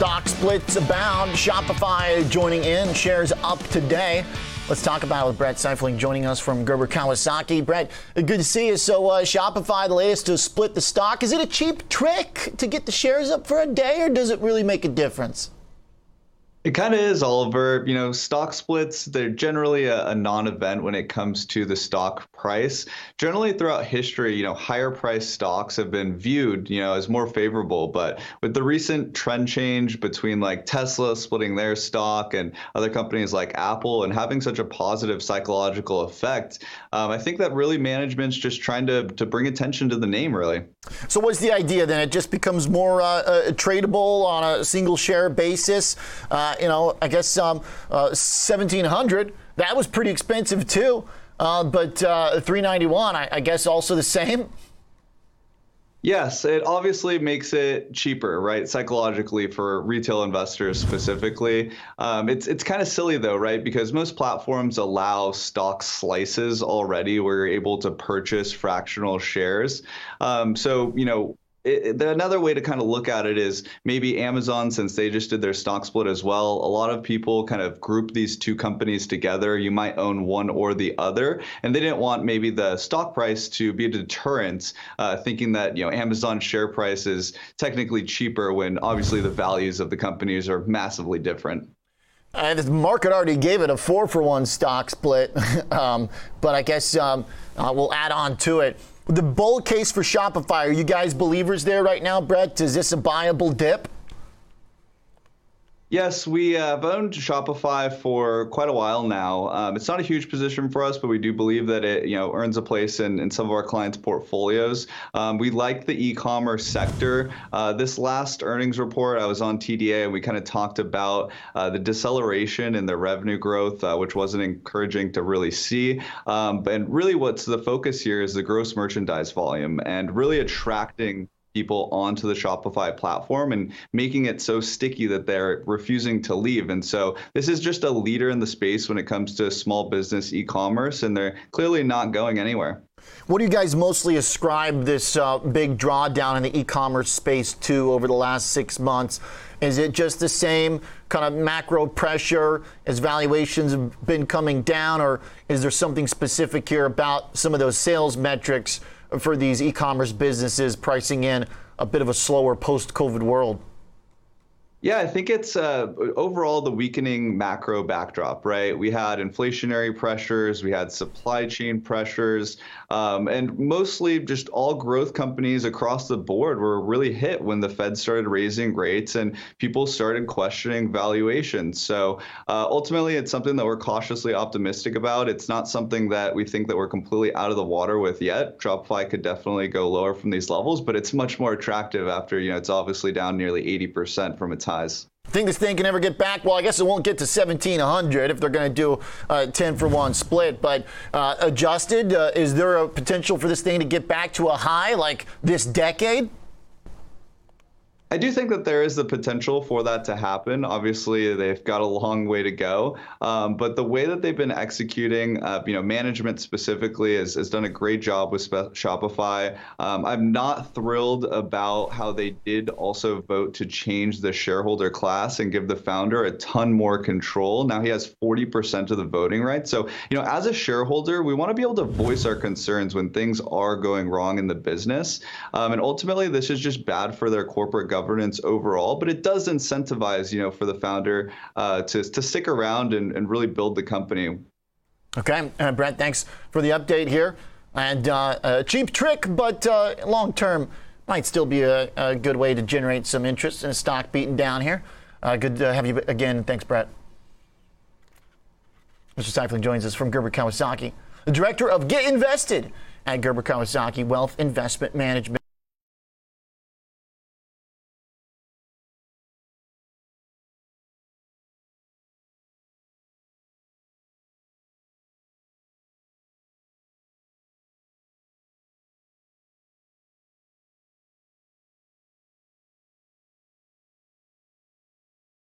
Stock splits abound. Shopify joining in, shares up today. Let's talk about it with Brett Sifling joining us from Gerber Kawasaki. Brett, good to see you. So, uh, Shopify, the latest to split the stock. Is it a cheap trick to get the shares up for a day, or does it really make a difference? It kind of is, Oliver. You know, stock splits, they're generally a, a non event when it comes to the stock price. Generally, throughout history, you know, higher priced stocks have been viewed, you know, as more favorable. But with the recent trend change between like Tesla splitting their stock and other companies like Apple and having such a positive psychological effect, um, I think that really management's just trying to, to bring attention to the name, really. So, what's the idea then? It just becomes more uh, uh, tradable on a single share basis. Uh, uh, you know, I guess um, uh, 1700 that was pretty expensive too. Uh, but uh, 391, I, I guess, also the same. Yes, it obviously makes it cheaper, right? Psychologically for retail investors specifically. Um, it's it's kind of silly though, right? Because most platforms allow stock slices already, where you're able to purchase fractional shares. Um, so you know, it, another way to kind of look at it is maybe Amazon, since they just did their stock split as well. A lot of people kind of group these two companies together. You might own one or the other, and they didn't want maybe the stock price to be a deterrent, uh, thinking that you know Amazon share price is technically cheaper when obviously the values of the companies are massively different. And the market already gave it a four for one stock split, um, but I guess um, uh, we'll add on to it. The bull case for Shopify, are you guys believers there right now, Brett? Is this a buyable dip? Yes, we have owned Shopify for quite a while now. Um, it's not a huge position for us, but we do believe that it, you know, earns a place in, in some of our clients' portfolios. Um, we like the e-commerce sector. Uh, this last earnings report, I was on TDA, and we kind of talked about uh, the deceleration in their revenue growth, uh, which wasn't encouraging to really see. Um, and really, what's the focus here is the gross merchandise volume and really attracting people onto the Shopify platform and making it so sticky that they're refusing to leave. And so this is just a leader in the space when it comes to small business e-commerce, and they're clearly not going anywhere. What do you guys mostly ascribe this uh, big drawdown in the e-commerce space to over the last six months? Is it just the same kind of macro pressure as valuations have been coming down, or is there something specific here about some of those sales metrics for these e-commerce businesses pricing in a bit of a slower post-COVID world? Yeah, I think it's uh, overall the weakening macro backdrop, right? We had inflationary pressures, we had supply chain pressures, um, and mostly just all growth companies across the board were really hit when the Fed started raising rates and people started questioning valuations. So uh, ultimately, it's something that we're cautiously optimistic about. It's not something that we think that we're completely out of the water with yet. Shopify could definitely go lower from these levels, but it's much more attractive after you know it's obviously down nearly 80% from its highs. Think this thing can ever get back? Well, I guess it won't get to 1700 if they're going to do a 10 for 1 split. But uh, adjusted, uh, is there a potential for this thing to get back to a high like this decade? I do think that there is the potential for that to happen. Obviously, they've got a long way to go, um, but the way that they've been executing, uh, you know, management specifically has, has done a great job with Shopify. Um, I'm not thrilled about how they did also vote to change the shareholder class and give the founder a ton more control. Now he has 40% of the voting rights. So, you know, as a shareholder, we want to be able to voice our concerns when things are going wrong in the business, um, and ultimately, this is just bad for their corporate governance governance overall, but it does incentivize, you know, for the founder uh, to, to stick around and, and really build the company. Okay, uh, Brent, thanks for the update here. And uh, a cheap trick, but uh, long term might still be a, a, good way to generate some interest in a stock beaten down here. Uh, good to have you again. Thanks, Brett. Mr. Sifling joins us from Gerber Kawasaki, the director of Get Invested at Gerber Kawasaki Wealth Investment Management.